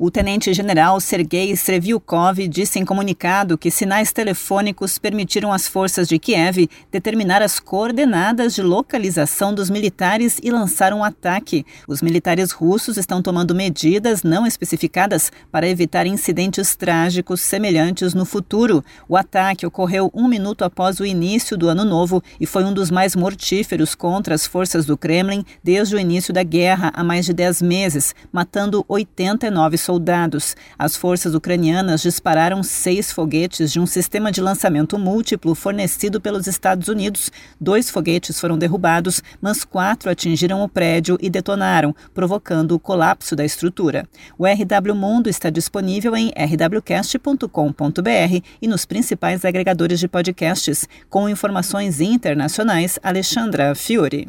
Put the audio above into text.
O tenente-general Sergei Streviukov disse em comunicado que sinais telefônicos permitiram às forças de Kiev determinar as coordenadas de localização dos militares e lançar um ataque. Os militares russos estão tomando medidas não especificadas para evitar incidentes trágicos semelhantes no futuro. O ataque ocorreu um minuto após o início do ano novo e foi um dos mais mortíferos contra as forças do Kremlin desde o início da guerra há mais de 10 meses, matando 89 soldados. As forças ucranianas dispararam seis foguetes de um sistema de lançamento múltiplo fornecido pelos Estados Unidos. Dois foguetes foram derrubados, mas quatro atingiram o prédio e detonaram, provocando o colapso da estrutura. O RW Mundo está disponível em rwcast.com.br e nos principais agregadores de podcasts. Com informações internacionais, Alexandra Fiore.